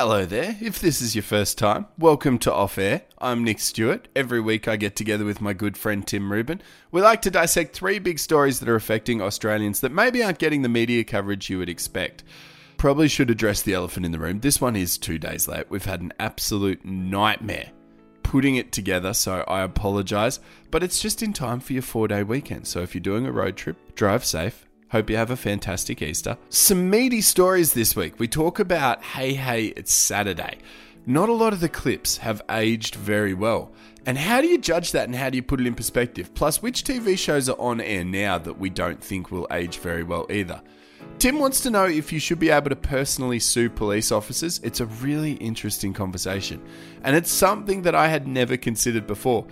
Hello there. If this is your first time, welcome to Off Air. I'm Nick Stewart. Every week I get together with my good friend Tim Rubin. We like to dissect three big stories that are affecting Australians that maybe aren't getting the media coverage you would expect. Probably should address the elephant in the room. This one is two days late. We've had an absolute nightmare putting it together, so I apologise. But it's just in time for your four day weekend. So if you're doing a road trip, drive safe. Hope you have a fantastic Easter. Some meaty stories this week. We talk about Hey Hey, it's Saturday. Not a lot of the clips have aged very well. And how do you judge that and how do you put it in perspective? Plus, which TV shows are on air now that we don't think will age very well either? Tim wants to know if you should be able to personally sue police officers. It's a really interesting conversation, and it's something that I had never considered before.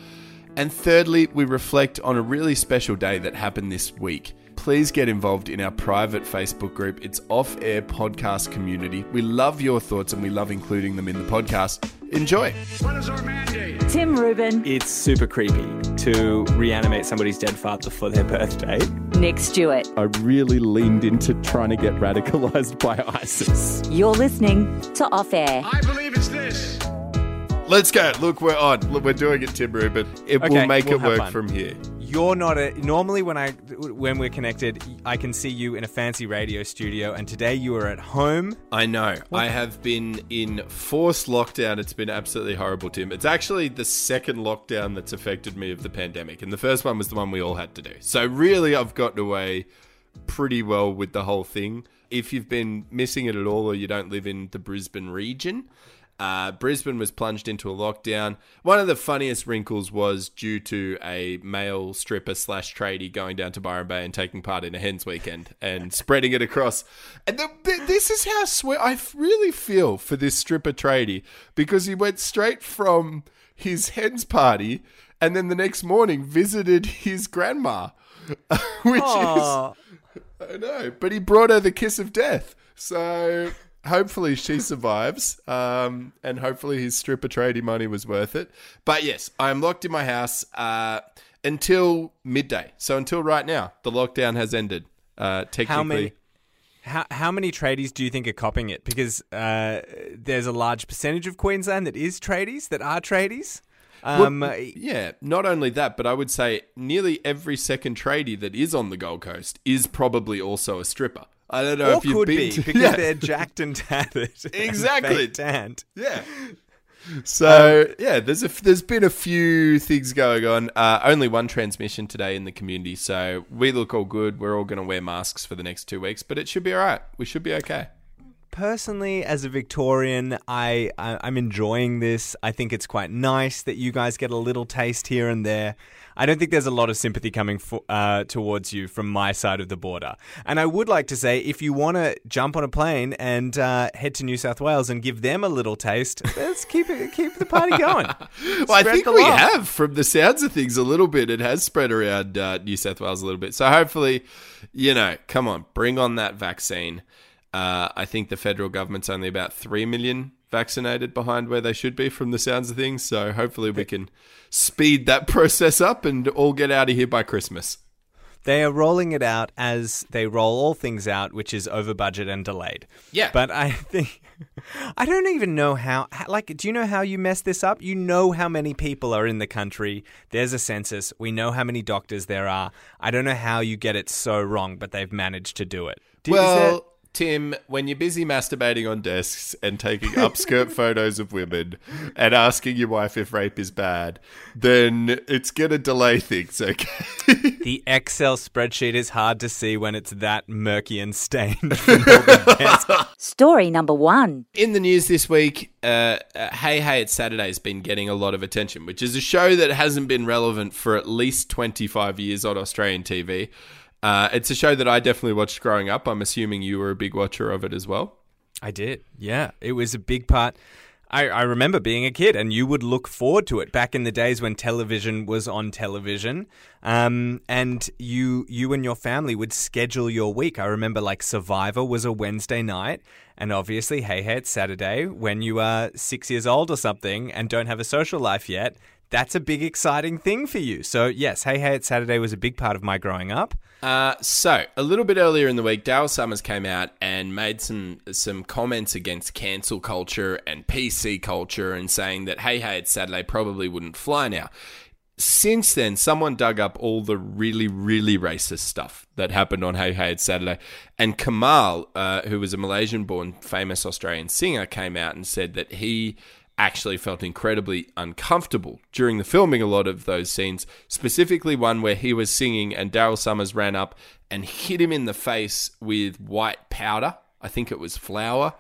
And thirdly, we reflect on a really special day that happened this week. Please get involved in our private Facebook group. It's Off Air Podcast Community. We love your thoughts and we love including them in the podcast. Enjoy. What is our mandate? Tim Rubin, It's super creepy to reanimate somebody's dead father for their birthday. Nick Stewart. I really leaned into trying to get radicalized by ISIS. You're listening to Off Air. I believe it's this. Let's go. Look, we're on. Look, we're doing it, Tim Rubin. It will make we'll it work fun. from here. You're not a normally when I when we're connected, I can see you in a fancy radio studio, and today you are at home. I know. I have been in forced lockdown. It's been absolutely horrible, Tim. It's actually the second lockdown that's affected me of the pandemic. And the first one was the one we all had to do. So, really, I've gotten away pretty well with the whole thing. If you've been missing it at all or you don't live in the Brisbane region, uh, Brisbane was plunged into a lockdown. One of the funniest wrinkles was due to a male stripper slash tradie going down to Byron Bay and taking part in a hens weekend and spreading it across. And the, th- this is how swear I really feel for this stripper tradie because he went straight from his hens party and then the next morning visited his grandma, which Aw. is I know, but he brought her the kiss of death. So hopefully she survives, um, and hopefully his stripper tradie money was worth it. But yes, I am locked in my house uh, until midday. So until right now, the lockdown has ended. Uh, technically, How many? How, how many tradies do you think are copying it? Because uh, there's a large percentage of Queensland that is tradies, that are tradies. Um, Well, yeah, not only that, but I would say nearly every second tradie that is on the Gold Coast is probably also a stripper. I don't know or if you've could been be to- because Yeah. they're jacked and tattered. and Exactly. fake tanned. Yeah. So yeah, there's a there's been a few things going on. Uh, only one transmission today in the community, so we look all good. We're all going to wear masks for the next two weeks, but it should be all right. We should be okay. Personally as a victorian I, I i'm enjoying this i think it's quite nice that you guys get a little taste here and there i don't think there's a lot of sympathy coming for, uh, towards you from my side of the border and i would like to say if you want to jump on a plane and uh, head to new south wales and give them a little taste let's keep it keep the party going Well, I think we love. have, from the sounds of things, a little bit. It has spread around uh, New South Wales a little bit. So hopefully, you know, come on, bring on that vaccine. Uh, I think the federal government's only about three million vaccinated behind where they should be, from the sounds of things. So hopefully, we can speed that process up and all get out of here by Christmas. They are rolling it out as they roll all things out, which is over budget and delayed. Yeah. But I think. I don't even know how. Like, do you know how you mess this up? You know how many people are in the country. There's a census. We know how many doctors there are. I don't know how you get it so wrong, but they've managed to do it. Do- Well, Tim, when you're busy masturbating on desks and taking upskirt photos of women and asking your wife if rape is bad, then it's going to delay things, okay? the Excel spreadsheet is hard to see when it's that murky and stained. from all the desks. Story number one. In the news this week, uh, uh, Hey Hey It's Saturday has been getting a lot of attention, which is a show that hasn't been relevant for at least 25 years on Australian TV. Uh, it's a show that I definitely watched growing up. I'm assuming you were a big watcher of it as well. I did. Yeah, it was a big part. I, I remember being a kid, and you would look forward to it back in the days when television was on television, um, and you you and your family would schedule your week. I remember like Survivor was a Wednesday night, and obviously, hey, hey, it's Saturday. When you are six years old or something and don't have a social life yet, that's a big exciting thing for you. So yes, Hey Hey It's Saturday was a big part of my growing up. Uh, so a little bit earlier in the week, Daryl Somers came out and made some some comments against cancel culture and PC culture, and saying that Hey Hey It's Saturday probably wouldn't fly now. Since then, someone dug up all the really, really racist stuff that happened on Hey Hey It's Saturday, and Kamahl, uh, who was a Malaysian-born famous Australian singer, came out and said that he actually felt incredibly uncomfortable during the filming a lot of those scenes, specifically one where he was singing and Daryl Somers ran up and hit him in the face with white powder. I think it was flour.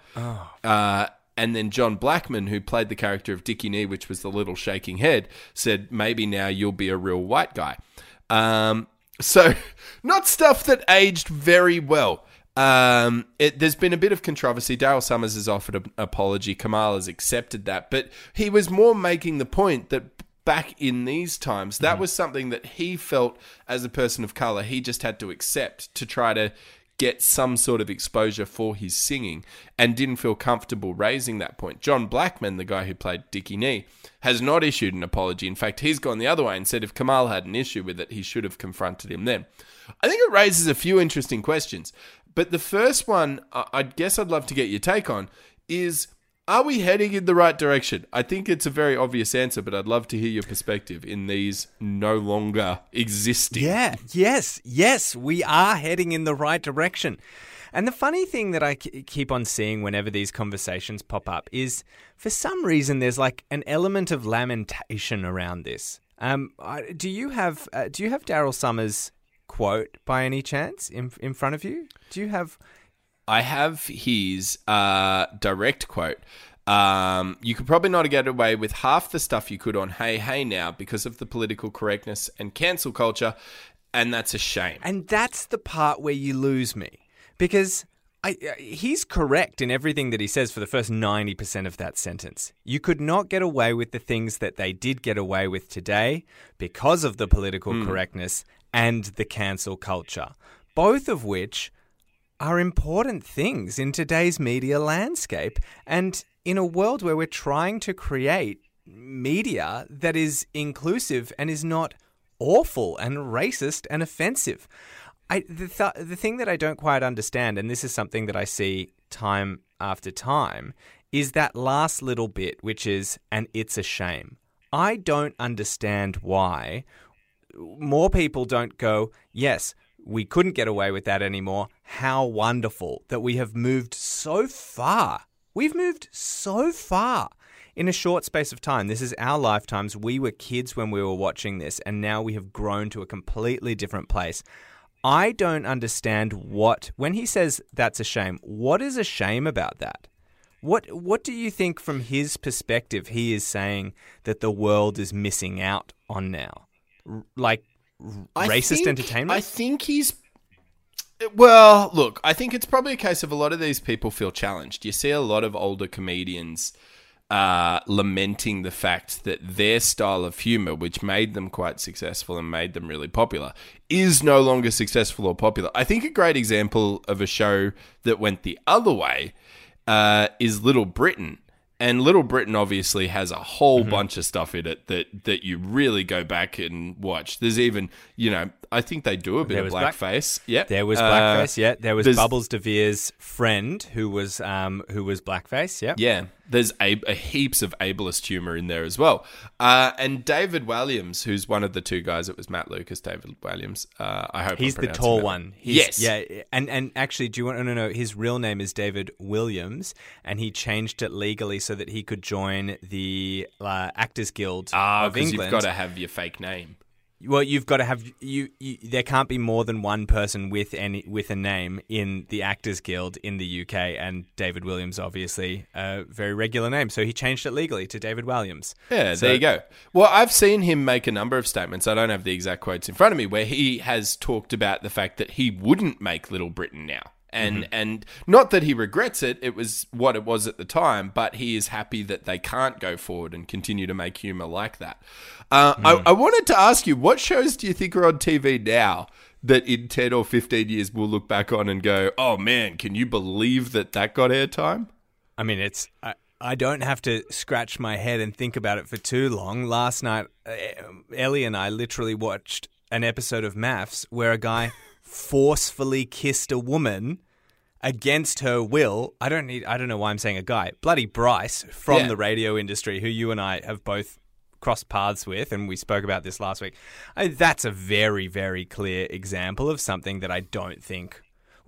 Uh, and then John Blackman, who played the character of Dickie Knee, which was the little shaking head, said, maybe now you'll be a real white guy. Um, so, not stuff that aged very well. Um, it, there's been a bit of controversy. Daryl Somers has offered an apology. Kamahl has accepted that, but he was more making the point that back in these times, that was something that he felt as a person of color he just had to accept to try to get some sort of exposure for his singing and didn't feel comfortable raising that point. John Blackman, the guy who played Dickie Knee, has not issued an apology. In fact, he's gone the other way and said if Kamahl had an issue with it, he should have confronted him then. I think it raises a few interesting questions. But the first one, I guess I'd love to get your take on, is are we heading in the right direction? I think it's a very obvious answer, but I'd love to hear your perspective in these no longer existing. Yeah, yes, yes, we are heading in the right direction. And the funny thing that I keep on seeing whenever these conversations pop up is for some reason there's like an element of lamentation around this. Um, do you have uh, do you have Daryl Somers quote by any chance in in front of you? Do you have I have his uh, direct quote. Um, you could probably not get away with half the stuff you could on Hey Hey now because of the political correctness and cancel culture, and that's a shame. And that's the part where you lose me because I, uh, he's correct in everything that he says for the first 90% of that sentence. You could not get away with the things that they did get away with today because of the political correctness and the cancel culture, both of which are important things in today's media landscape and in a world where we're trying to create media that is inclusive and is not awful and racist and offensive. I the th- the thing that I don't quite understand and this is something that I see time after time is that last little bit which is and it's a shame. I don't understand why more people don't go, yes, we couldn't get away with that anymore. How wonderful that we have moved so far. We've moved so far in a short space of time. This is our lifetimes. We were kids when we were watching this, and now we have grown to a completely different place. I don't understand what, when he says that's a shame, what is a shame about that? What what do you think from his perspective he is saying that the world is missing out on now? Like I racist think- entertainment? I think he's. Well, look, I think it's probably a case of a lot of these people feel challenged. You see a lot of older comedians uh, lamenting the fact that their style of humor, which made them quite successful and made them really popular, is no longer successful or popular. I think a great example of a show that went the other way uh, is Little Britain. And Little Britain obviously has a whole Mm-hmm. bunch of stuff in it that, that you really go back and watch. There's even, you know, I think they do a bit There of was black- blackface. Yep. There was Uh, blackface, yeah. There was Bubbles DeVere's friend who was um who was blackface, yeah. Yeah, there's a, a heaps of ableist humor in there as well. Uh, and David Walliams, who's one of the two guys, it was Matt Lucas, David Walliams. Uh, I hope He's the tall one. He's, yes. Yeah, and and actually, do you want to know his real name is David Williams, and he changed it legally so that he could join the uh, Actors Guild Ah, of because England. you've got to have your fake name. Well, you've got to have you, you. There can't be more than one person with any with a name in the Actors Guild in the UK, and David Williams, obviously, a very regular name. So he changed it legally to David Walliams. Yeah, So- there you go. Well, I've seen him make a number of statements. I don't have the exact quotes in front of me, where he has talked about the fact that he wouldn't make Little Britain now. And Mm-hmm. and not that he regrets it, it was what it was at the time, but he is happy that they can't go forward and continue to make humor like that. Uh, Hmm. I, I wanted to ask you, what shows do you think are on TV now that in 10 or 15 years we'll look back on and go, oh man, can you believe that that got airtime? I mean, it's. I, I don't have to scratch my head and think about it for too long. Last night, uh, Ellie and I literally watched an episode of MAFS where a guy forcefully kissed a woman against her will. I don't need. I don't know why I'm saying a guy. Bloody Bryce from Yeah. the radio industry, who you and I have both crossed paths with, and we spoke about this last week. I, that's a very, very clear example of something that I don't think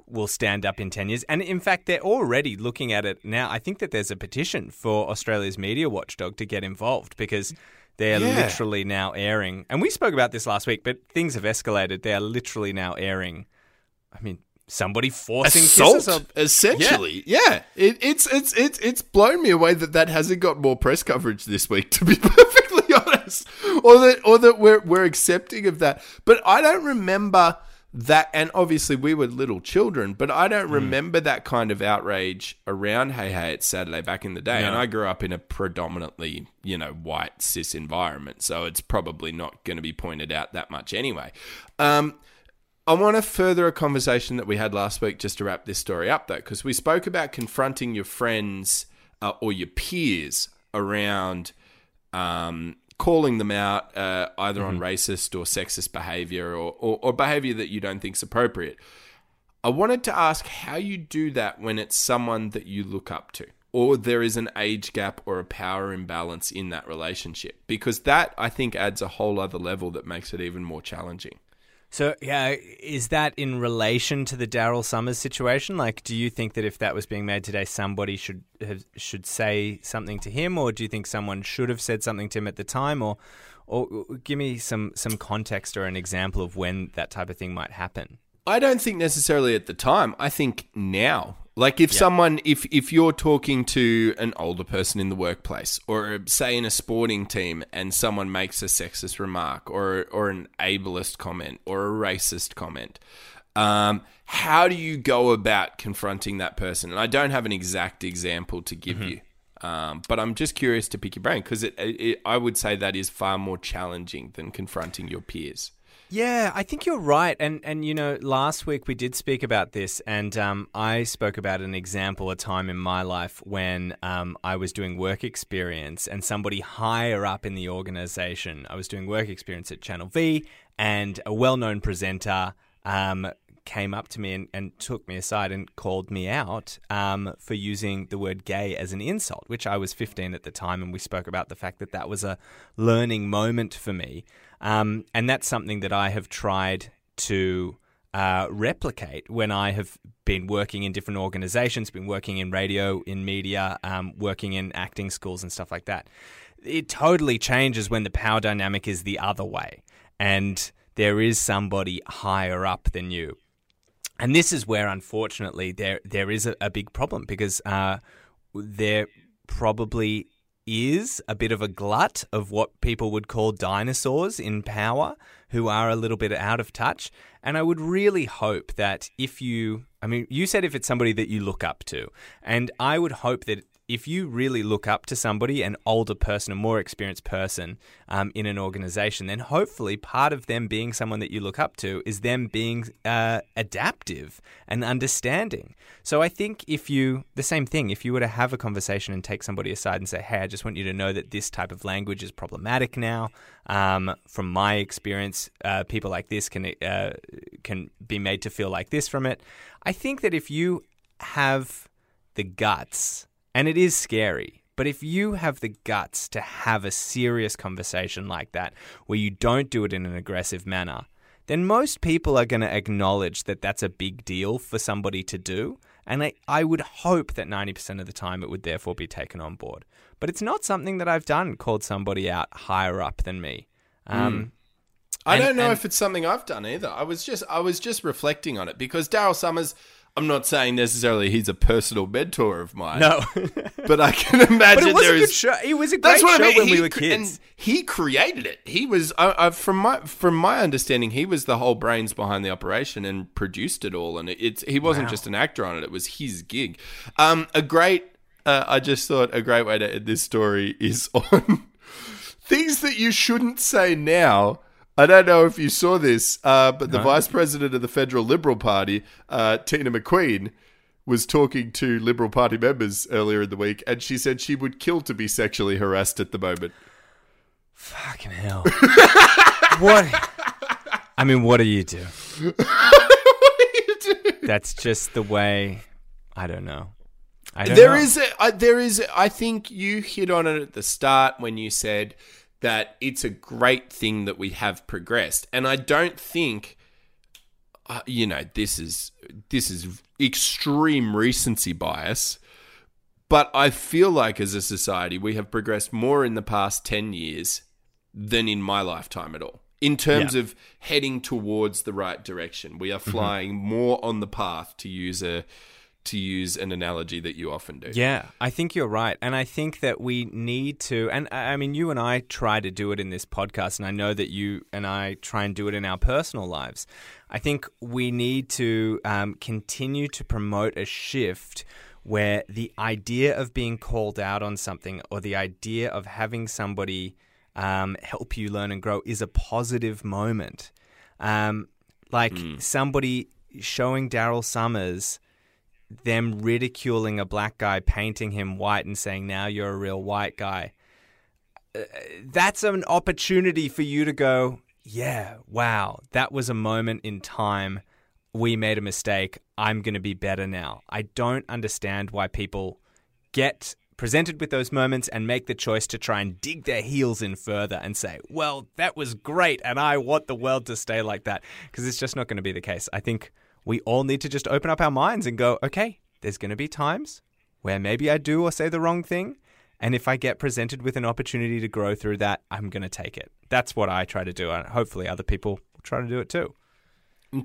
will stand up in 10 years. And in fact, they're already looking at it now. I think that there's a petition for Australia's media watchdog to get involved because they're Yeah. literally now airing. And we spoke about this last week, but things have escalated. They are literally now airing. I mean, somebody forcing assault kisses. on- essentially. Yeah, It, it's it's it's it's blown me away that that hasn't got more press coverage this week to be perfectly honest. Or that or that we're we're accepting of that. But i don't remember that and obviously we were little children but i don't remember that kind of outrage around hey hey it's saturday back in the day. And i grew up in a predominantly you know white cis environment so it's probably not going to be pointed out that much anyway. Um I want to further a conversation that we had last week just to wrap this story up, though, because we spoke about confronting your friends uh, or your peers around um, calling them out uh, either on racist or sexist behavior or, or, or behavior that you don't think is appropriate. I wanted to ask how you do that when it's someone that you look up to, or there is an age gap or a power imbalance in that relationship, because that I think adds a whole other level that makes it even more challenging. So, yeah, is that in relation to the Daryl Somers situation? Like, do you think that if that was being made today, somebody should have, should say something to him, or do you think someone should have said something to him at the time, or or give me some some context or an example of when that type of thing might happen? I don't think necessarily at the time. I think now. Like if someone if if you're talking to an older person in the workplace or say in a sporting team and someone makes a sexist remark or or an ableist comment or a racist comment um, how do you go about confronting that person? And I don't have an exact example to give you, um, but I'm just curious to pick your brain because it, it, I would say that is far more challenging than confronting your peers. Yeah, I think you're right. And and you know, last week we did speak about this, and um, I spoke about an example, a time in my life when um, I was doing work experience, and somebody higher up in the organization, I was doing work experience at Channel V, and a well-known presenter. Um, came up to me and, and took me aside and called me out um, for using the word gay as an insult, which I was 15 at the time, and we spoke about the fact that that was a learning moment for me. Um, and that's something that I have tried to uh, replicate when I have been working in different organizations, been working in radio, in media, um, working in acting schools and stuff like that. It totally changes when the power dynamic is the other way and there is somebody higher up than you. And this is where, unfortunately, there there is a, a big problem because uh, there probably is a bit of a glut of what people would call dinosaurs in power who are a little bit out of touch. And I would really hope that if you, I mean, you said if it's somebody that you look up to, and I would hope that if you really look up to somebody, an older person, a more experienced person um, in an organization, then hopefully part of them being someone that you look up to is them being uh, adaptive and understanding. So I think if you, the same thing, if you were to have a conversation and take somebody aside and say, hey, I just want you to know that this type of language is problematic now. Um, from my experience, uh, people like this can uh, can be made to feel like this from it. I think that if you have the guts and it is scary. But if you have the guts to have a serious conversation like that, where you don't do it in an aggressive manner, then most people are going to acknowledge that that's a big deal for somebody to do. And I, I would hope that 90% of the time it would therefore be taken on board. But it's not something that I've done, called somebody out higher up than me. Um, I And- don't know and- if it's something I've done either. I was just I was just reflecting on it because Daryl Somers. I'm not saying necessarily he's a personal mentor of mine. No. but I can imagine but it was there a good is. show. It was a great That's what show I mean. when he, we were kids. and he created it. He was, I, I, from my from my understanding, he was the whole brains behind the operation and produced it all. And it, it's he wasn't just an actor on it; it was his gig. Um, a great. Uh, I just thought a great way to end this story is on things that you shouldn't say now. I don't know if you saw this, uh, but the vice president of the federal Liberal Party, uh, Teena McQueen, was talking to Liberal Party members earlier in the week, and she said she would kill to be sexually harassed at the moment. Fucking hell. what? I mean, what do you do? That's just the way. I don't know. I don't There know. is, a, uh, there is. a- I think you hit on it at the start when you said that it's a great thing that we have progressed, and I don't think, uh, you know, this is this is extreme recency bias, but I feel like as a society we have progressed more in the past ten years than in my lifetime at all. In terms Yeah. of heading towards the right direction, we are flying more on the path to use a to use an analogy that you often do. Yeah, I think you're right. And I think that we need to, and I mean, you and I try to do it in this podcast, and I know that you and I try and do it in our personal lives. I think we need to um, continue to promote a shift where the idea of being called out on something or the idea of having somebody um, help you learn and grow is a positive moment. Um, like somebody showing Daryl Somers them ridiculing a black guy, painting him white, and saying, now you're a real white guy. Uh, That's an opportunity for you to go, yeah, wow, that was a moment in time. We made a mistake. I'm going to be better now. I don't understand why people get presented with those moments and make the choice to try and dig their heels in further and say, well, that was great and I want the world to stay like that. Because it's just not going to be the case. I think we all need to just open up our minds and go, okay, there's going to be times where maybe I do or say the wrong thing. And if I get presented with an opportunity to grow through that, I'm going to take it. That's what I try to do. And hopefully other people will try to do it too.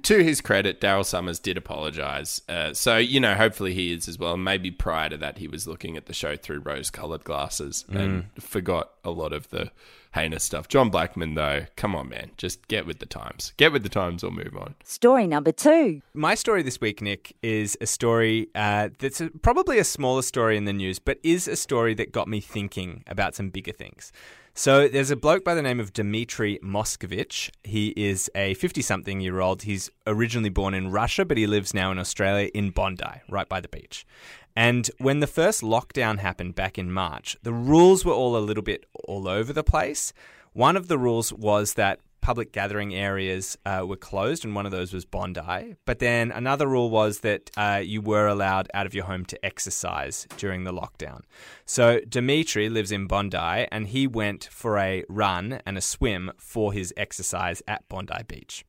To his credit, Daryl Somers did apologise. Uh, so, you know, hopefully he is as well. Maybe prior to that, he was looking at the show through rose coloured glasses and forgot a lot of the heinous stuff. John Blackman, though, come on, man. Just get with the times. Get with the times or move on. Story number two. My story this week, Nick, is a story uh, that's a, probably a smaller story in the news, but is a story that got me thinking about some bigger things. So there's a bloke by the name of Dmitry Moskovich. He is a 50 something year old. He's originally born in Russia, but he lives now in Australia in Bondi, right by the beach. And when the first lockdown happened back in March, the rules were all a little bit all over the place. One of the rules was that public gathering areas uh, were closed, and one of those was Bondi. But then another rule was that uh, you were allowed out of your home to exercise during the lockdown. So Dimitri lives in Bondi, and he went for a run and a swim for his exercise at Bondi Beach.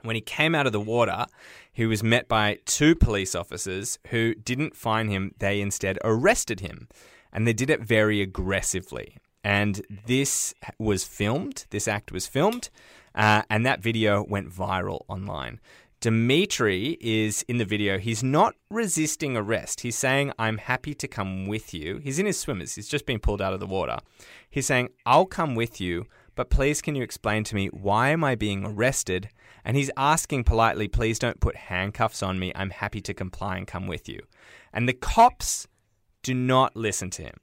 When he came out of the water, he was met by two police officers who didn't fine him, they instead arrested him. And they did it very aggressively. And this was filmed, this act was filmed, uh, and that video went viral online. Dimitri is in the video. He's not resisting arrest. He's saying, I'm happy to come with you. He's in his swimmers. He's just been pulled out of the water. He's saying, I'll come with you, but please can you explain to me why am I being arrested? And he's asking politely, please don't put handcuffs on me. I'm happy to comply and come with you. And the cops do not listen to him.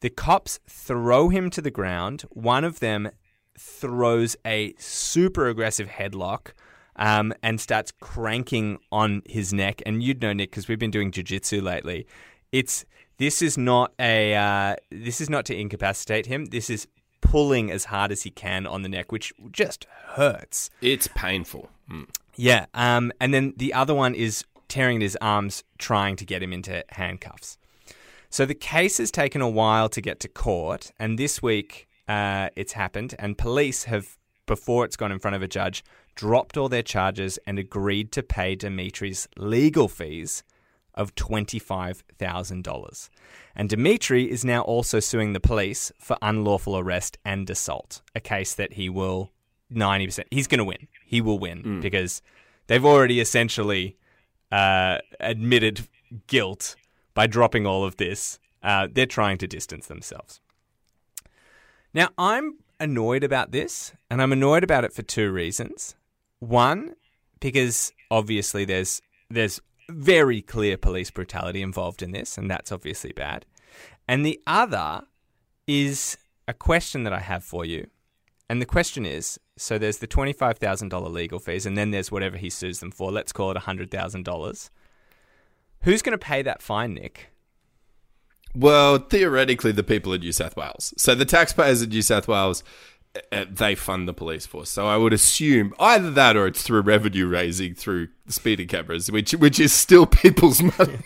The cops throw him to the ground. One of them throws a super aggressive headlock um, and starts cranking on his neck. And you'd know Nick because we've been doing jujitsu lately. It's this is not a uh, this is not to incapacitate him. This is pulling as hard as he can on the neck, which just hurts. It's painful. Mm. Yeah. Um, and then the other one is tearing at his arms, trying to get him into handcuffs. So the case has taken a while to get to court, and this week uh, it's happened, and police have, before it's gone in front of a judge, dropped all their charges and agreed to pay Dimitri's legal fees of $25,000. And Dimitri is now also suing the police for unlawful arrest and assault, a case that he will 90%, he's going to win. He will win because they've already essentially uh, admitted guilt by dropping all of this. Uh, they're trying to distance themselves. Now, I'm annoyed about this, and I'm annoyed about it for two reasons. One, because obviously there's there's very clear police brutality involved in this, and that's obviously bad. And the other is a question that I have for you. And the question is so there's the $25,000 legal fees, and then there's whatever he sues them for. Let's call it $100,000. Who's going to pay that fine, Nick? Well, theoretically, the people of New South Wales. So the taxpayers of New South Wales, uh, they fund the police force. So I would assume either that or it's through revenue raising through speeder cameras, which which is still people's money.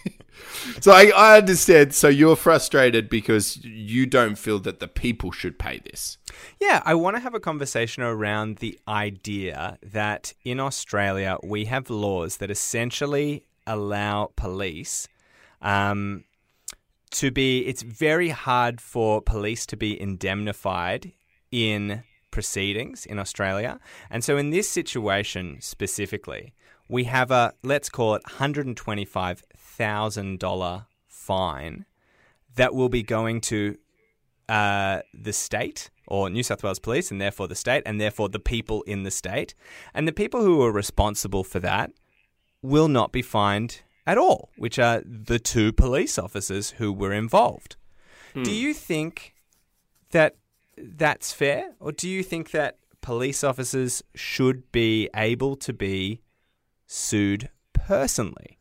so I, I understand. So you're frustrated because you don't feel that the people should pay this. Yeah, I want to have a conversation around the idea that in Australia we have laws that essentially allow police um, to be. It's very hard for police to be indemnified in proceedings in Australia, and so in this situation specifically, we have a let's call it hundred and twenty-five thousand dollar fine that will be going to uh, the state or New South Wales Police, and therefore the state, and therefore the people in the state. And the people who are responsible for that will not be fined at all, which are the two police officers who were involved. Do hmm. you think that that's fair, or do you think that police officers should be able to be sued personally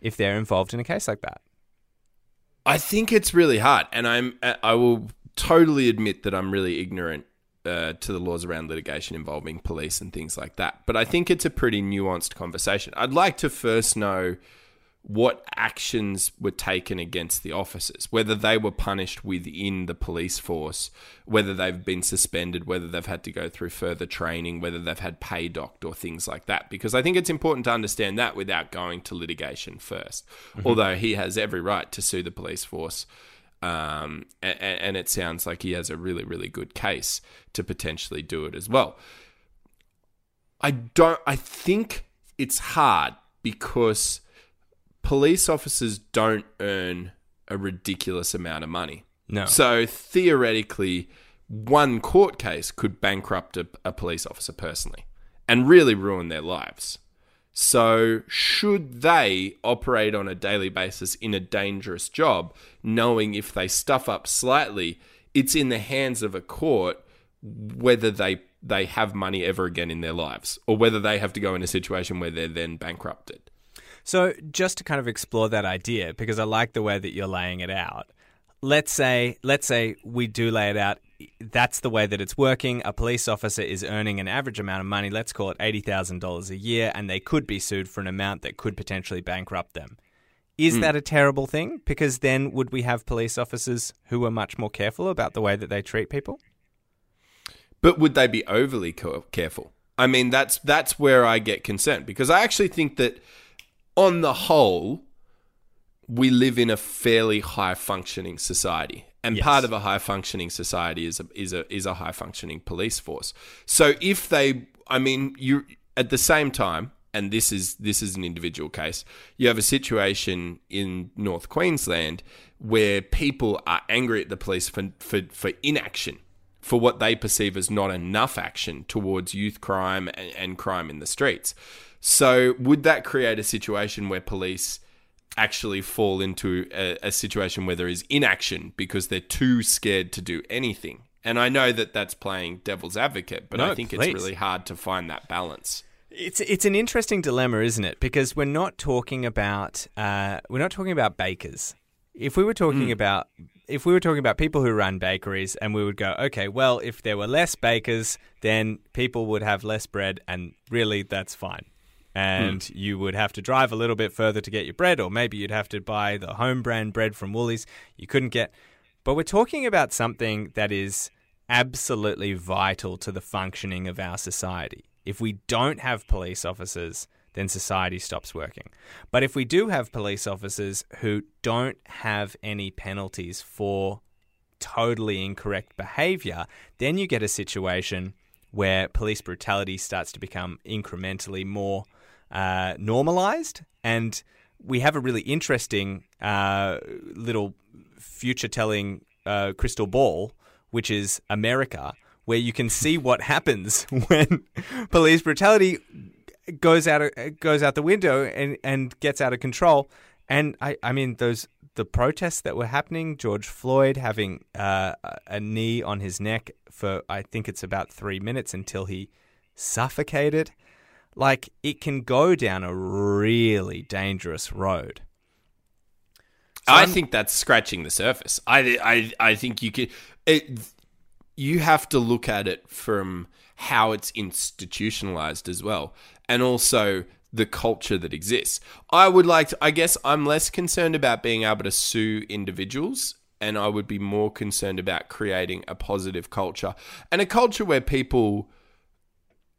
if they're involved in a case like that? I think it's really hard, and I'm I will totally admit that I'm really ignorant uh, to the laws around litigation involving police and things like that. But I think it's a pretty nuanced conversation. I'd like to first know what actions were taken against the officers, whether they were punished within the police force, whether they've been suspended, whether they've had to go through further training, whether they've had pay docked or things like that. Because I think it's important to understand that without going to litigation 1st Although he has every right to sue the police force. Um, and, and it sounds like he has a really, really good case to potentially do it as well. I don't. I think it's hard because police officers don't earn a ridiculous amount of money. No. So theoretically, one court case could bankrupt a, a police officer personally and really ruin their lives. So, should they operate on a daily basis in a dangerous job, knowing if they stuff up slightly, it's in the hands of a court whether they they have money ever again in their lives, or whether they have to go in a situation where they're then bankrupted. So, just to kind of explore that idea, because I like the way that you're laying it out. Let's say, let's say we do lay it out. That's the way that it's working. A police officer is earning an average amount of money. Let's call it eighty thousand dollars a year, and they could be sued for an amount that could potentially bankrupt them. Is hmm. that a terrible thing? Because then would we have police officers who are much more careful about the way that they treat people? But would they be overly careful? I mean, that's that's where I get concerned because I actually think that on the whole, we live in a fairly high functioning society. And Yes. part of a high functioning society is a, is a is a high functioning police force. So if they, I mean, you at the same time, and this is this is an individual case, you have a situation in North Queensland where people are angry at the police for for, for inaction for what they perceive as not enough action towards youth crime and, and crime in the streets. So, would that create a situation where police actually fall into a, a situation where there is inaction because they're too scared to do anything? And I know that that's playing devil's advocate, but No, I think please. it's really hard to find that balance. It's it's an interesting dilemma, isn't it? Because we're not talking about uh, we're not talking about bakers. If we were talking about if we were talking about people who run bakeries, and we would go, okay, well, if there were less bakers, then people would have less bread, and really, that's fine. Hmm. And you would have to drive a little bit further to get your bread, or maybe you'd have to buy the home brand bread from Woolies. You couldn't get. But we're talking about something that is absolutely vital to the functioning of our society. If we don't have police officers, then society stops working. But if we do have police officers who don't have any penalties for totally incorrect behavior, then you get a situation where police brutality starts to become incrementally more uh, normalized. And we have a really interesting uh, little future telling uh, crystal ball, which is America, where you can see what happens when police brutality goes out goes out the window and, and gets out of control. And I, I mean those the protests that were happening, George Floyd having uh, a knee on his neck for I think it's about three minutes until he suffocated. Like it can go down a really dangerous road. I think that's scratching the surface. I I I think you could it, you have to look at it from how it's institutionalized as well and also the culture that exists. I would like to I guess I'm less concerned about being able to sue individuals and I would be more concerned about creating a positive culture and a culture where people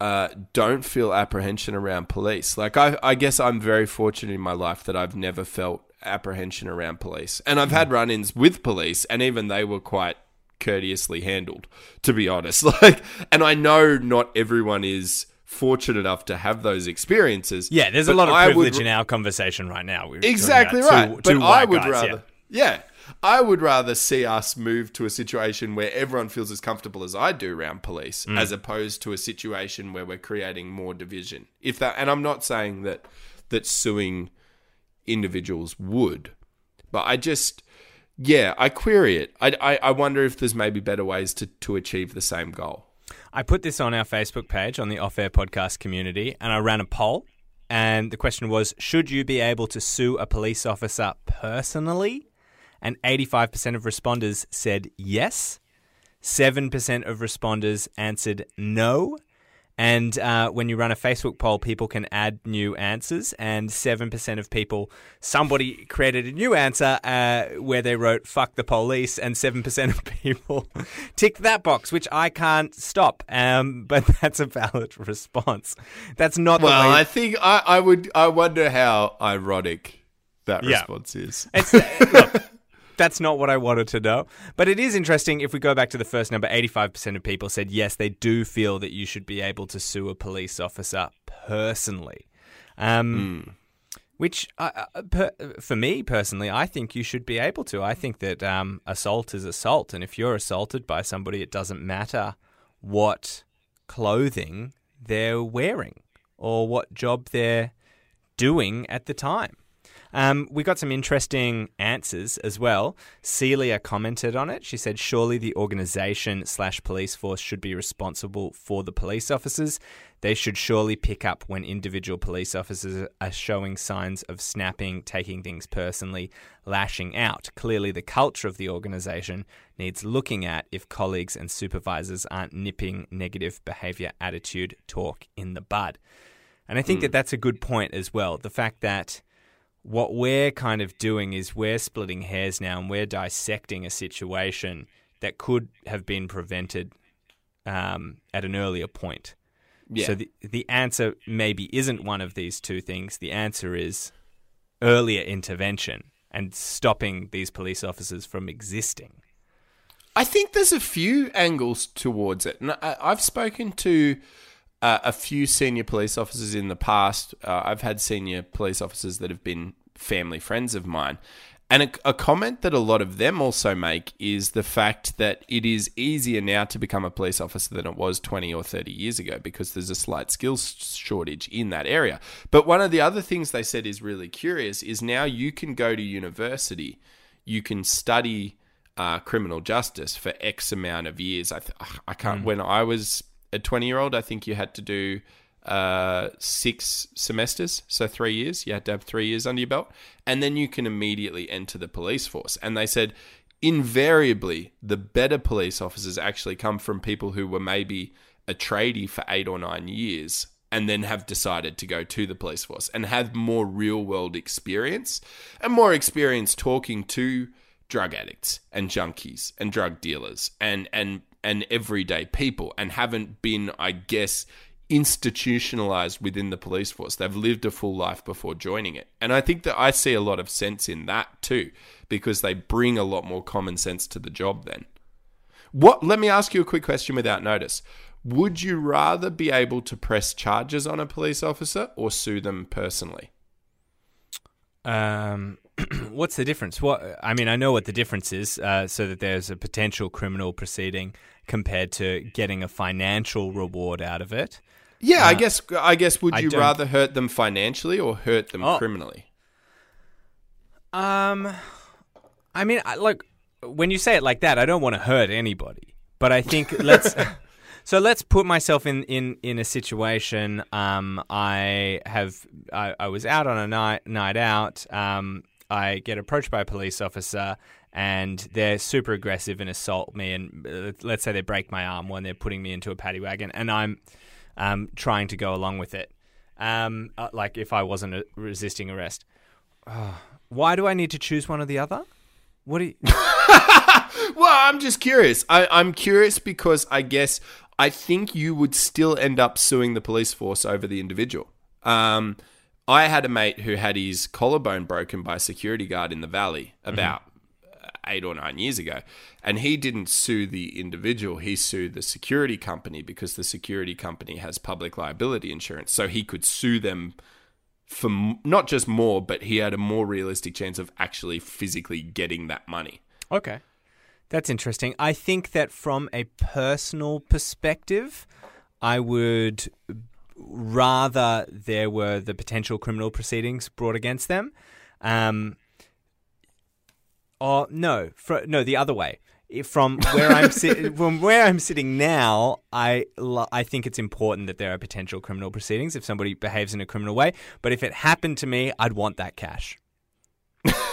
uh, don't feel apprehension around police. Like I, I guess I'm very fortunate in my life that I've never felt apprehension around police, and I've had run-ins with police, and even they were quite courteously handled, to be honest. Like, and I know not everyone is fortunate enough to have those experiences. Yeah, there's a lot of I would privilege in our conversation right now. We're Exactly right. two- but two I would guys, yeah. rather, yeah. I would rather see us move to a situation where everyone feels as comfortable as I do around police, Mm. as opposed to a situation where we're creating more division. If that, and I'm not saying that that suing individuals would, but I just, yeah, I query it. I, I, I wonder if there's maybe better ways to to achieve the same goal. I put this on our Facebook page on the Off Air Podcast community, and I ran a poll. And the question was Should you be able to sue a police officer personally? And 85% of responders said yes. 7% of responders answered no. And uh, when you run a Facebook poll, people can add new answers. And 7% of people, somebody created a new answer uh, where they wrote, fuck the police. And 7% of people ticked that box, which I can't stop. Um, but that's a valid response. That's not the Well, way. I think I, I would. I wonder how ironic that Yeah. response is. It's, look, that's not what I wanted to know. But it is interesting if we go back to the first number 85% of people said yes, they do feel that you should be able to sue a police officer personally. Um, Which, uh, uh, per, for me personally, I think you should be able to. I think that um, assault is assault. And if you're assaulted by somebody, it doesn't matter what clothing they're wearing or what job they're doing at the time. Um, we got some interesting answers as well. Celia commented on it. She said, "Surely the organisation slash police force should be responsible for the police officers. They should surely pick up when individual police officers are showing signs of snapping, taking things personally, lashing out. Clearly, the culture of the organisation needs looking at if colleagues and supervisors aren't nipping negative behaviour, attitude, talk in the bud." And I think that that's a good point as well. The fact that what we're kind of doing is we're splitting hairs now and we're dissecting a situation that could have been prevented um, at an earlier point. Yeah. So the the answer maybe isn't one of these two things. The answer is earlier intervention and stopping these police officers from existing. I think there's a few angles towards it, and I, I've spoken to uh, a few senior police officers in the past. Uh, I've had senior police officers that have been family friends of mine, and a, a comment that a lot of them also make is the fact that it is easier now to become a police officer than it was 20 or 30 years ago because there's a slight skills shortage in that area. But one of the other things they said is really curious is now you can go to university, you can study uh, criminal justice for X amount of years. I th- I can't. When I was a twenty year old, I think you had to do uh, six semesters, so three years. You had to have three years under your belt, and then you can immediately enter the police force. And they said invariably the better police officers actually come from people who were maybe a tradie for eight or nine years and then have decided to go to the police force and have more real world experience and more experience talking to drug addicts and junkies and drug dealers and and and everyday people and haven't been i guess institutionalized within the police force. They've lived a full life before joining it. And i think that i see a lot of sense in that too because they bring a lot more common sense to the job then. What let me ask you a quick question without notice. Would you rather be able to press charges on a police officer or sue them personally? Um, what's the difference? What I mean, I know what the difference is. Uh, so that there's a potential criminal proceeding compared to getting a financial reward out of it. Yeah, I guess. I guess. Would I you don't- rather hurt them financially or hurt them Oh. criminally? Um, I mean, I, like when you say it like that, I don't want to hurt anybody, but I think let's. So let's put myself in, in, in a situation. Um, I have I, I was out on a night night out. Um, I get approached by a police officer and they're super aggressive and assault me, and uh, let's say they break my arm when they're putting me into a paddy wagon, and I'm um, trying to go along with it, um, uh, like if I wasn't uh, resisting arrest. Oh, why do I need to choose one or the other? What do you? Well, I'm just curious. I, I'm curious because I guess I think you would still end up suing the police force over the individual. Um, I had a mate who had his collarbone broken by a security guard in the valley about uh, eight or nine years ago, and he didn't sue the individual. He sued the security company because the security company has public liability insurance, so he could sue them for not just more, but he had a more realistic chance of actually physically getting that money. Okay. That's interesting. I think that from a personal perspective, I would rather there were the potential criminal proceedings brought against them. Um, or no, fr- no, the other way. From where I'm si- from where I'm sitting now, I lo- I think it's important that there are potential criminal proceedings if somebody behaves in a criminal way. But if it happened to me, I'd want that cash.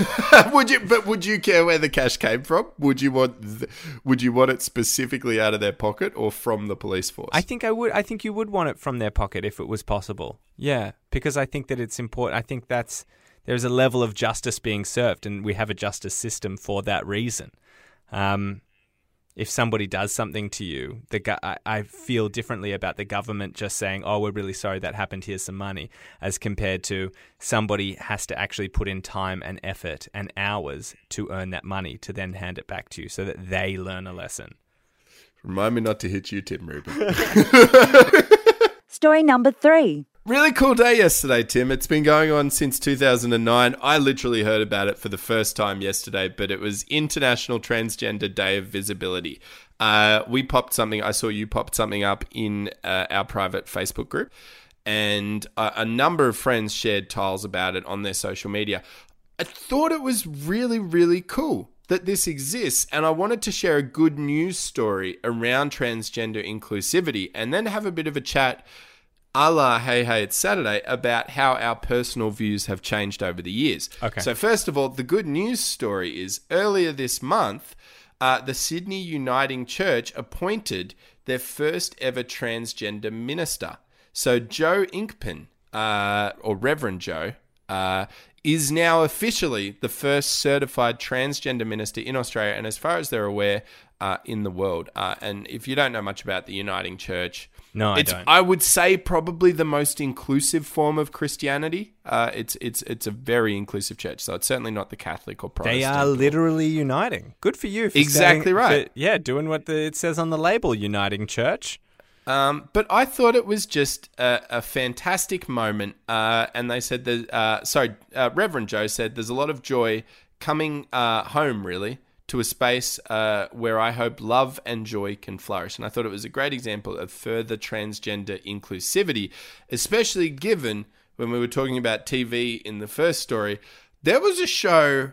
would you? But would you care where the cash came from? Would you want? th- Would you want it specifically out of their pocket or from the police force? I think I would. I think you would want it from their pocket if it was possible. Yeah, because I think that it's important. I think that's there's a level of justice being served, and we have a justice system for that reason. Um, if somebody does something to you, the go- I, I feel differently about the government just saying, "Oh, we're really sorry that happened. Here's some money," as compared to somebody has to actually put in time and effort and hours to earn that money to then hand it back to you, so that they learn a lesson. Remind me not to hit you, Tim Rubin. Story number three. Really cool day yesterday, Tim. It's been going on since 2009. I literally heard about it for the first time yesterday, but it was International Transgender Day of Visibility. Uh, we popped something. I saw you popped something up in uh, our private Facebook group, and a, a number of friends shared tiles about it on their social media. I thought it was really, really cool that this exists, and I wanted to share a good news story around transgender inclusivity and then have a bit of a chat a la Hey Hey It's Saturday about how our personal views have changed over the years. Okay. So, first of all, the good news story is earlier this month, uh, the Sydney Uniting Church appointed their first ever transgender minister. So, Jo Inkpen, uh, or Reverend Jo, uh, is now officially the first certified transgender minister in Australia, and as far as they're aware, uh, in the world. Uh, and if you don't know much about the Uniting Church, No, I it's, don't. I would say probably the most inclusive form of Christianity. Uh, it's it's it's a very inclusive church, so it's certainly not the Catholic or Protestant. They are literally uniting. Good for you. For Exactly staying- right. for- yeah, doing what the, it says on the label, uniting church. Um, but I thought it was just a, a fantastic moment. Uh, and they said that, uh, sorry, uh, Reverend Jo said there's a lot of joy coming uh, home, really, to a space uh, where I hope love and joy can flourish. And I thought it was a great example of further transgender inclusivity, especially given when we were talking about TV in the first story. There was a show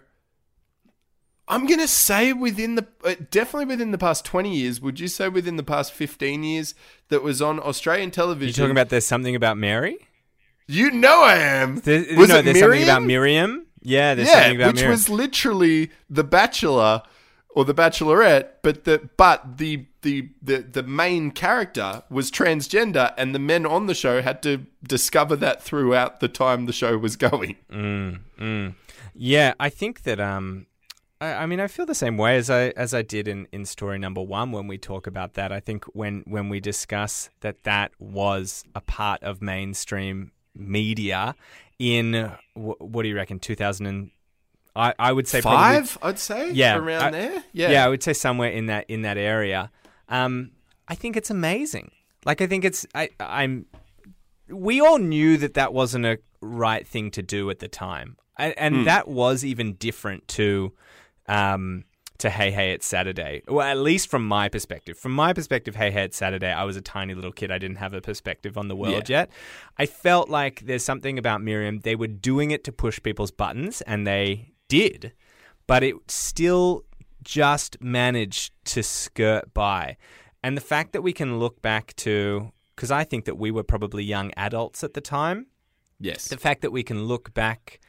I'm going to say within the uh, definitely within the past 20 years, would you say within the past 15 years that was on Australian television? You're talking about there's something about Mary? You know I am. There, was no, it there's something about Miriam? Yeah, Yeah, which was literally The Bachelor or The Bachelorette, but the but the the the the main character was transgender and the men on the show had to discover that throughout the time the show was going. Yeah, I think that um I, I mean I feel the same way as I as I did in, in story number one when we talk about that. I think when when we discuss that that was a part of mainstream media in wh- what do you reckon 2000 and I, I would say probably Five, I'd say. Yeah, around I- there. yeah. Yeah, I would say somewhere in that in that area. Um, I think it's amazing. Like I think it's I I'm. We all knew that that wasn't a right thing to do at the time, and, and Hmm. that was even different to, um, to Hey Hey It's Saturday. Well, at least from my perspective. From my perspective, Hey Hey It's Saturday. I was a tiny little kid. I didn't have a perspective on the world yet. I felt like there's something about Miriam. They were doing it to push people's buttons, and they did but it still just managed to skirt by. And the fact that we can look back to, because I think that we were probably young adults at the time, yes. the fact that we can look back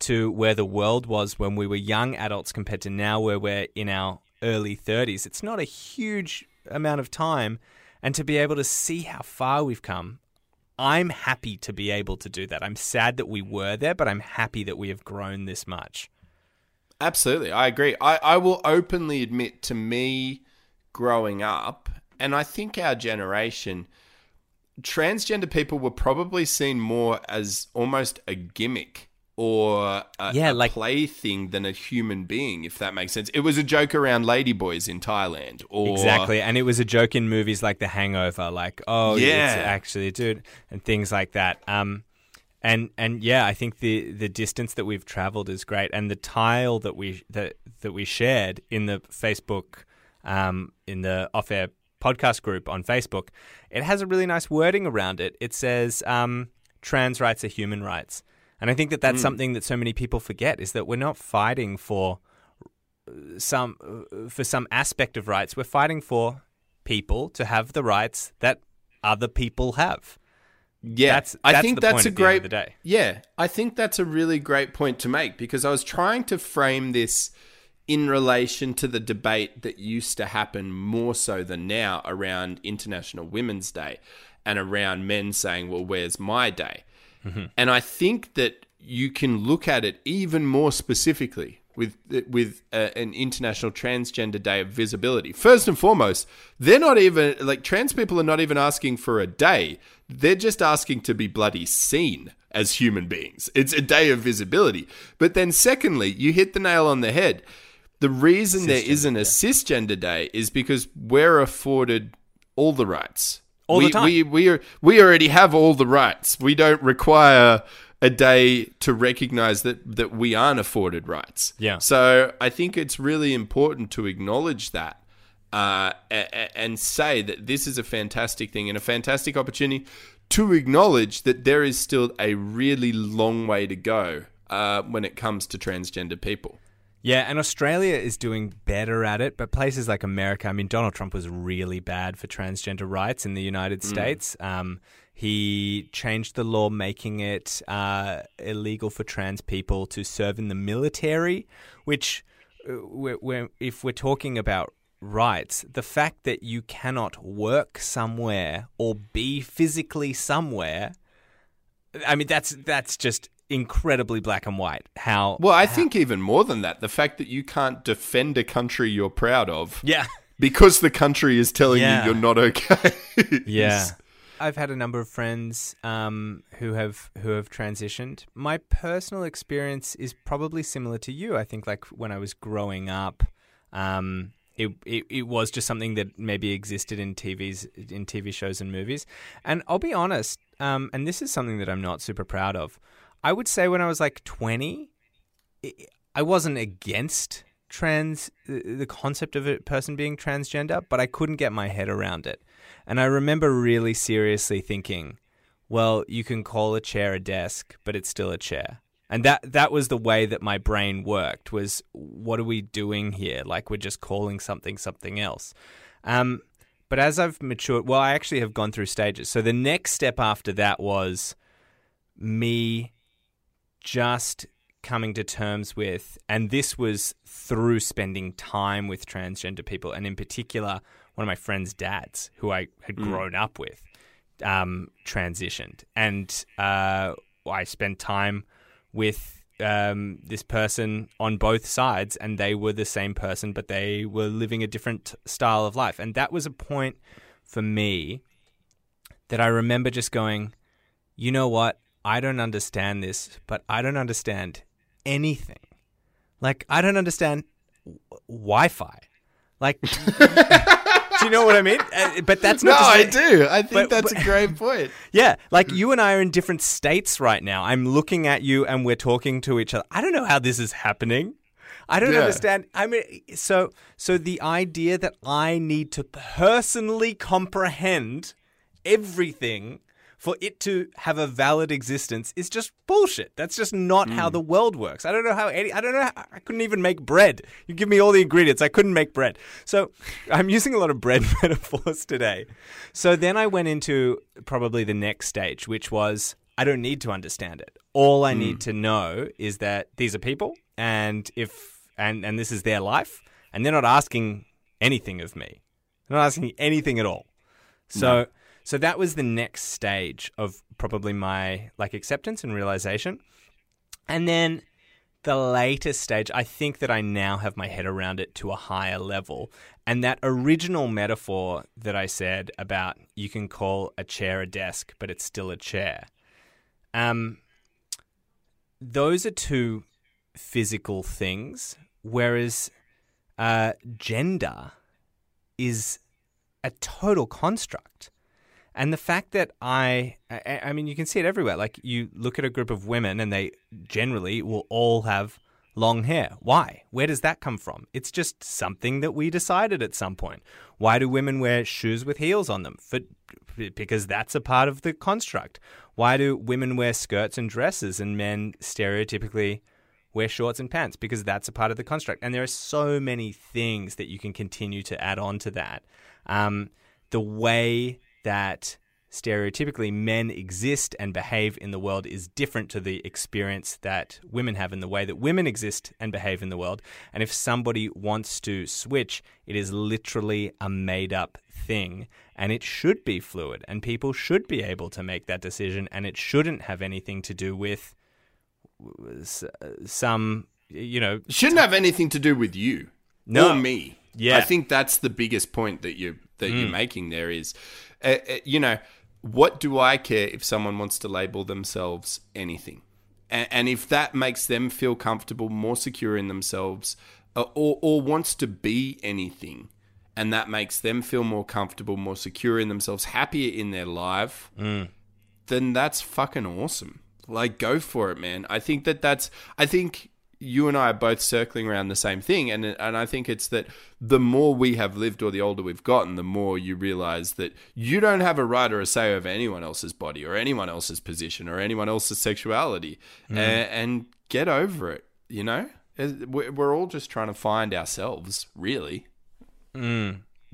to where the world was when we were young adults compared to now where we're in our early 30s. It's not a huge amount of time. And to be able to see how far we've come, I'm happy to be able to do that. I'm sad that we were there, but I'm happy that we have grown this much. Absolutely, I agree. I, I will openly admit to me growing up, and I think our generation, transgender people were probably seen more as almost a gimmick or a, Yeah, a like- plaything than a human being, if that makes sense. It was a joke around ladyboys in Thailand, or Exactly. And it was a joke in movies like The Hangover, like, oh, yeah. it's actually a dude, and things like that. Um, and and yeah, I think the the distance that we've traveled is great, and the tile that we that that we shared in the Facebook, um, in the off air podcast group on Facebook, it has a really nice wording around it. It says, um, "Trans rights are human rights," and I think that that's something that so many people forget is that we're not fighting for some uh, for some aspect of rights. We're fighting for people to have the rights that other people have. Yeah, That's- I think that's a at the end great. of the day. Yeah, I think that's a really great point to make because I was trying to frame this in relation to the debate that used to happen more so than now around International Women's Day and around men saying, "Well, where's my day?" Mm-hmm. And I think that you can look at it even more specifically with with uh, an International Transgender Day of Visibility. First and foremost, they're not even like trans people are not even asking for a day. They're just asking to be bloody seen as human beings. It's a day of visibility. But then secondly, you hit the nail on the head. The reason there isn't a cisgender day is because we're afforded all the rights. All the we, time. We we are, we already have all the rights. We don't require a day to recognize that that we aren't afforded rights. Yeah. So I think it's really important to acknowledge that uh, and say that this is a fantastic thing and a fantastic opportunity to acknowledge that there is still a really long way to go uh, when it comes to transgender people. Yeah, and Australia is doing better at it, but places like America, I mean, Donald Trump was really bad for transgender rights in the United States. Um, he changed the law making it uh, illegal for trans people to serve in the military, which, uh, we're, we're, if we're talking about rights, the fact that you cannot work somewhere or be physically somewhere, I mean, that's that's just incredibly black and white. How Well, I think even more than that, the fact that you can't defend a country you're proud of yeah. because the country is telling Yeah. you you're not okay. Yeah. I've had a number of friends um, who have who have transitioned. My personal experience is probably similar to you. I think like when I was growing up, um, it, it it was just something that maybe existed in TVs in TV shows and movies. And I'll be honest, um, and this is something that I'm not super proud of. I would say when I was like 20, I- wasn't against trans the concept of a person being transgender, but I couldn't get my head around it. And I remember really seriously thinking, well, you can call a chair a desk, but it's still a chair. And that that was the way that my brain worked was what are we doing here? Like we're just calling something something else. Um, but as I've matured, well, I actually have gone through stages. So the next step after that was me just coming to terms with, and this was through spending time with transgender people, and in particular, one of my friend's dads, who I had grown up with, um, transitioned, and uh, I spent time with um, this person on both sides, and they were the same person, but they were living a different style of life, and that was a point for me that I remember just going, you know what? I don't understand this, but I don't understand anything. Like, I don't understand w- Wi Fi. Like, do you know what I mean? Uh, But that's No, not. to I do. I think but- that's but- a great point. Yeah, like you and I are in different states right now. I'm looking at you and we're talking to each other. I don't know how this is happening. I don't Yeah. understand. I mean, so so the idea that I need to personally comprehend everything for it to have a valid existence is just bullshit. That's just not how hmm. the world works. I don't know how any. I don't know. How, I couldn't even make bread. You give me all the ingredients. I couldn't make bread. So I'm using a lot of bread metaphors today. So then I went into probably the next stage, which was I don't need to understand it. All I need hmm. to know is that these are people, and if and and this is their life, and they're not asking anything of me. They're not asking anything at all. So so that was the next stage of probably my like acceptance and realization. And then the latest stage, I think that I now have my head around it to a higher level. And that original metaphor that I said about you can call a chair a desk, but it's still a chair. Um, those are two physical things, whereas uh, gender is a total construct. And the fact that I, I, mean, you can see it everywhere. Like you look at a group of women and they generally will all have long hair. Why? Where does that come from? It's just something that we decided at some point. Why do women wear shoes with heels on them? For, because that's a part of the construct. Why do women wear skirts and dresses and men stereotypically wear shorts and pants? Because that's a part of the construct. And there are so many things that you can continue to add on to that. Um, the way that stereotypically men exist and behave in the world is different to the experience that women have in the way that women exist and behave in the world. And if somebody wants to switch, it is literally a made up thing and it should be fluid and people should be able to make that decision and it shouldn't have anything to do with some you know shouldn't have anything to do with you No. or me. Yeah. I think that's the biggest point that you that you're mm. making there is, uh, uh, you know, what do I care if someone wants to label themselves anything, and, and if that makes them feel comfortable, more secure in themselves, uh, or or wants to be anything. And that makes them feel more comfortable, more secure in themselves, happier in their life. then that's fucking awesome. Like, go for it, man. I think that that's. I think you and I are both circling around the same thing, and and I think it's that the more we have lived or the older we've gotten, the more you realize that you don't have a right or a say over anyone else's body or anyone else's position or anyone else's sexuality, Mm. A- and, get over it. You know, we're we're all just trying to find ourselves, really.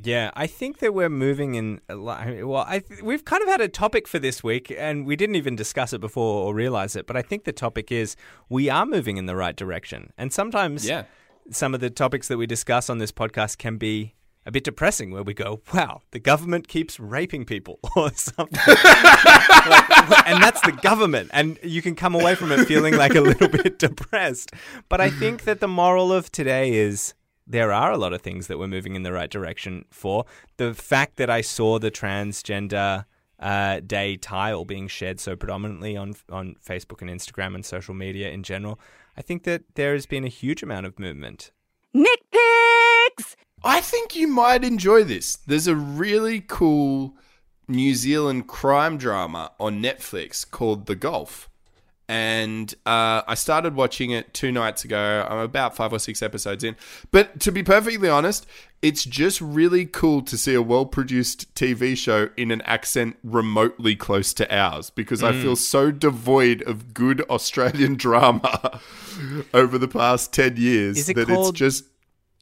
Yeah, I think that we're moving in. Well, I th- we've kind of had a topic for this week, and we didn't even discuss it before or realize it. But I think the topic is we are moving in the right direction, and sometimes Yeah. some of the topics that we discuss on this podcast can be a bit depressing, where we go, "Wow, the government keeps raping people," or something, Like, and that's the government, and you can come away from it feeling like a little bit depressed. But I think that the moral of today is there are a lot of things that we're moving in the right direction for. The fact that I saw the transgender uh, day tile being shared so predominantly on on Facebook and Instagram and social media in general, I think that there has been a huge amount of movement. Nick Pigs! I think you might enjoy this. There's a really cool New Zealand crime drama on Netflix called The Golf. And uh, I started watching it two nights ago. I'm about five or six episodes in. But to be perfectly honest, it's just really cool to see a well produced TV show in an accent remotely close to ours because I feel so devoid of good Australian drama over the past 10 years Is it that called it's just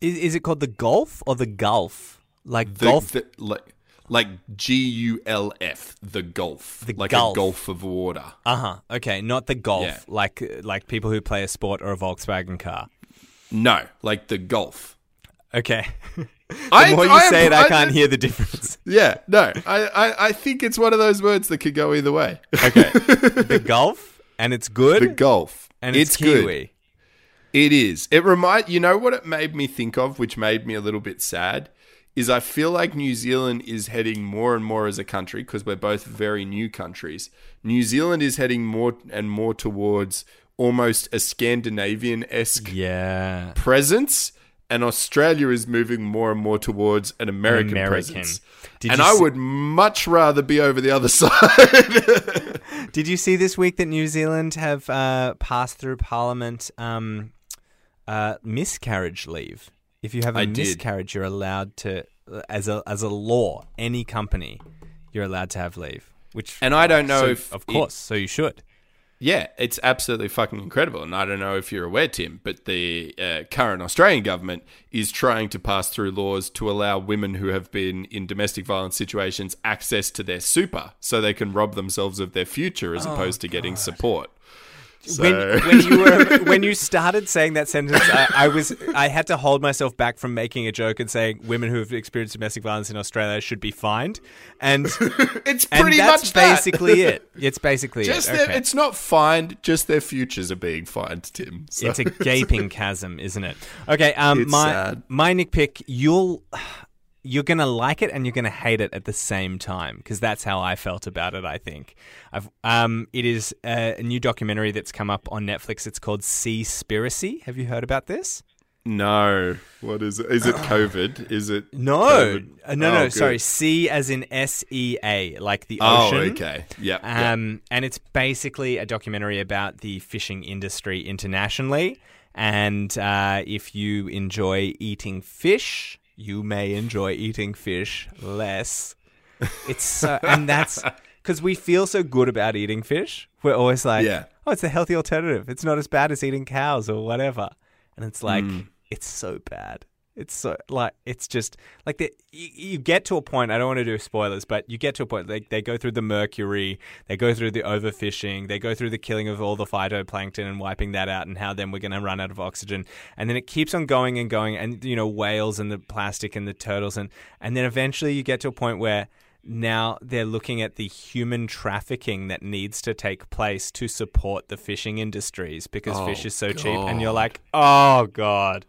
Is, is it called the Gulf or the Gulf? Like the, golf? the- like like G U L F, the Gulf, The like Gulf. a gulf of water. Uh huh. Okay, not the golf. Yeah. Like like people who play a sport or a Volkswagen car. No, like the Gulf. Okay. the I- more you I say it, I I- can't hear the difference. Yeah, no, I, I I think it's one of those words that could go either way. Okay. the Gulf, and it's good. the Gulf, and it's, good. Kiwi. It is. It remind you know what it made me think of, which made me a little bit sad, is I feel like New Zealand is heading more and more as a country because we're both very new countries. New Zealand is heading more and more towards almost a Scandinavian esque Yeah. presence, and Australia is moving more and more towards an American, American. presence. Did and I see- would much rather be over the other side. Did you see this week that New Zealand have uh, passed through Parliament um, uh, miscarriage leave? If you have a I did. miscarriage, you're allowed to, as a as a law, any company, you're allowed to have leave. Which And I don't know so- if of it- course, so you should. Yeah, it's absolutely fucking incredible. And I don't know if you're aware, Tim, but the uh, current Australian government is trying to pass through laws to allow women who have been in domestic violence situations access to their super so they can rob themselves of their future as opposed to getting support. So- when, when you were when you started saying that sentence, I, I was I had to hold myself back from making a joke and saying women who have experienced domestic violence in Australia should be fined, and it's and pretty that's much that. basically it. It's basically Just it. their, Okay. it's not fined, just their futures are being fined, Tim. So It's a gaping chasm, isn't it? Okay, um, my sad. my Nick pick, you'll you're gonna like it and you're gonna hate it at the same time because that's how I felt about it. I think I've um, it is a, a new documentary that's come up on Netflix. It's called Seaspiracy. Have you heard about this? No. What is it? Is it COVID? Is it No? Uh, no, Oh, no. good. Sorry, sea as in S E A, like the ocean. Oh, ocean. okay. Yep. yep. Um, and it's basically a documentary about the fishing industry internationally. And uh, if you enjoy eating fish, you may enjoy eating fish less. It's so, and that's because we feel so good about eating fish. We're always like, Yeah. oh, it's a healthy alternative. It's not as bad as eating cows or whatever. And it's like, Mm. it's so bad. It's so like it's just like the, you, you get to a point. I don't want to do spoilers, but you get to a point. They they go through the mercury, they go through the overfishing, they go through the killing of all the phytoplankton and wiping that out, and how then we're going to run out of oxygen, and then it keeps on going and going, and you know whales and the plastic and the turtles, and and then eventually you get to a point where now they're looking at the human trafficking that needs to take place to support the fishing industries because Oh, fish is so cheap, and you're like, oh god.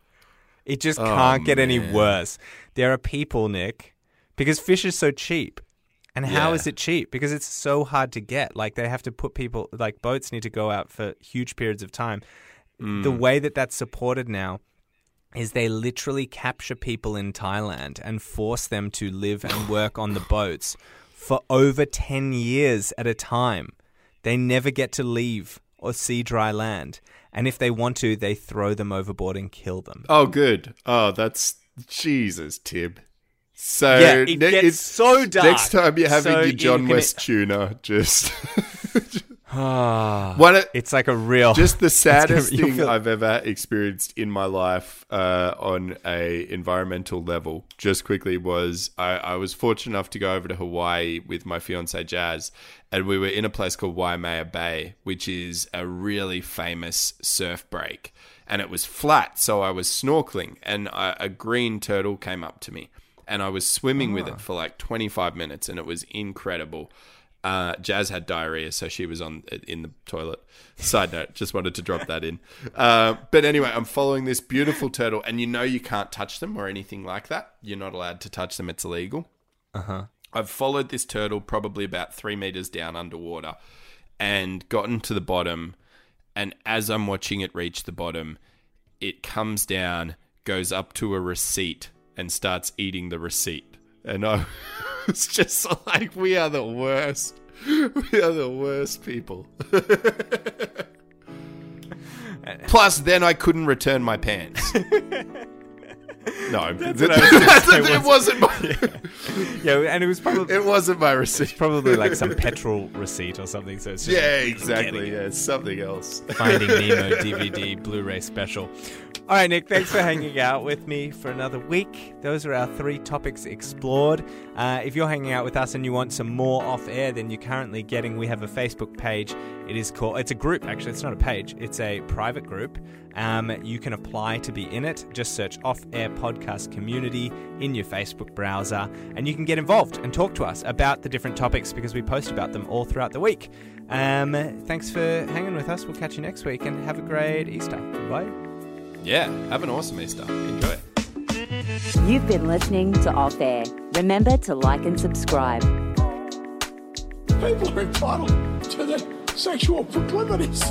It just Oh, can't get any worse. There are people, Nick, because fish is so cheap. And how Yeah. is it cheap? Because it's so hard to get. Like they have to put people like boats need to go out for huge periods of time. Mm. The way that that's supported now is they literally capture people in Thailand and force them to live and work on the boats for over 10 years at a time. They never get to leave or see dry land. And if they want to, they throw them overboard and kill them. Oh, good. Oh, that's Jesus, Tim. So Yeah, it ne- gets it's- so dark. Next time you're having So your John West tuna, just Ah, what? A, it's like a real. just the gonna- saddest thing feel- I've ever experienced in my life uh, on a environmental level. Just quickly was I, I was fortunate enough to go over to Hawaii with my fiance Jazz, and we were in a place called Waimea Bay, which is a really famous surf break, and it was flat, so I was snorkeling, and a, a green turtle came up to me, and I was swimming with it for like 25 minutes, and it was incredible. Uh, Jazz had diarrhea, so she was on in the toilet. Side note, just wanted to drop that in. Uh, but anyway, I'm following this beautiful turtle, and you know you can't touch them or anything like that. You're not allowed to touch them; it's illegal. Uh huh. I've followed this turtle probably about three meters down underwater, and gotten to the bottom. And as I'm watching it reach the bottom, it comes down, goes up to a receipt, and starts eating the receipt. And I was just like, we are the worst. We are the worst people. Plus, then I couldn't return my pants. no, what I was gonna it wasn't my. Yeah, yeah, and it was probably It wasn't my receipt. probably like some petrol receipt or something. So it's just Yeah, exactly. Yeah, it's something else. Finding Nemo DVD Blu-ray special. All right, Nick, thanks for hanging out with me for another week. Those are our three topics explored. Uh, if you're hanging out with us and you want some more off air than you're currently getting, we have a Facebook page. It is called. It's a group actually. It's not a page. It's a private group. Um, you can apply to be in it. Just search Off Air Podcast Community in your Facebook browser, and you can get involved and talk to us about the different topics because we post about them all throughout the week. Um, thanks for hanging with us. We'll catch you next week, and have a great Easter. Bye. Yeah, have an awesome Easter. Enjoy. You've been listening to Off Air. Remember to like and subscribe. People are entitled to their sexual proclivities.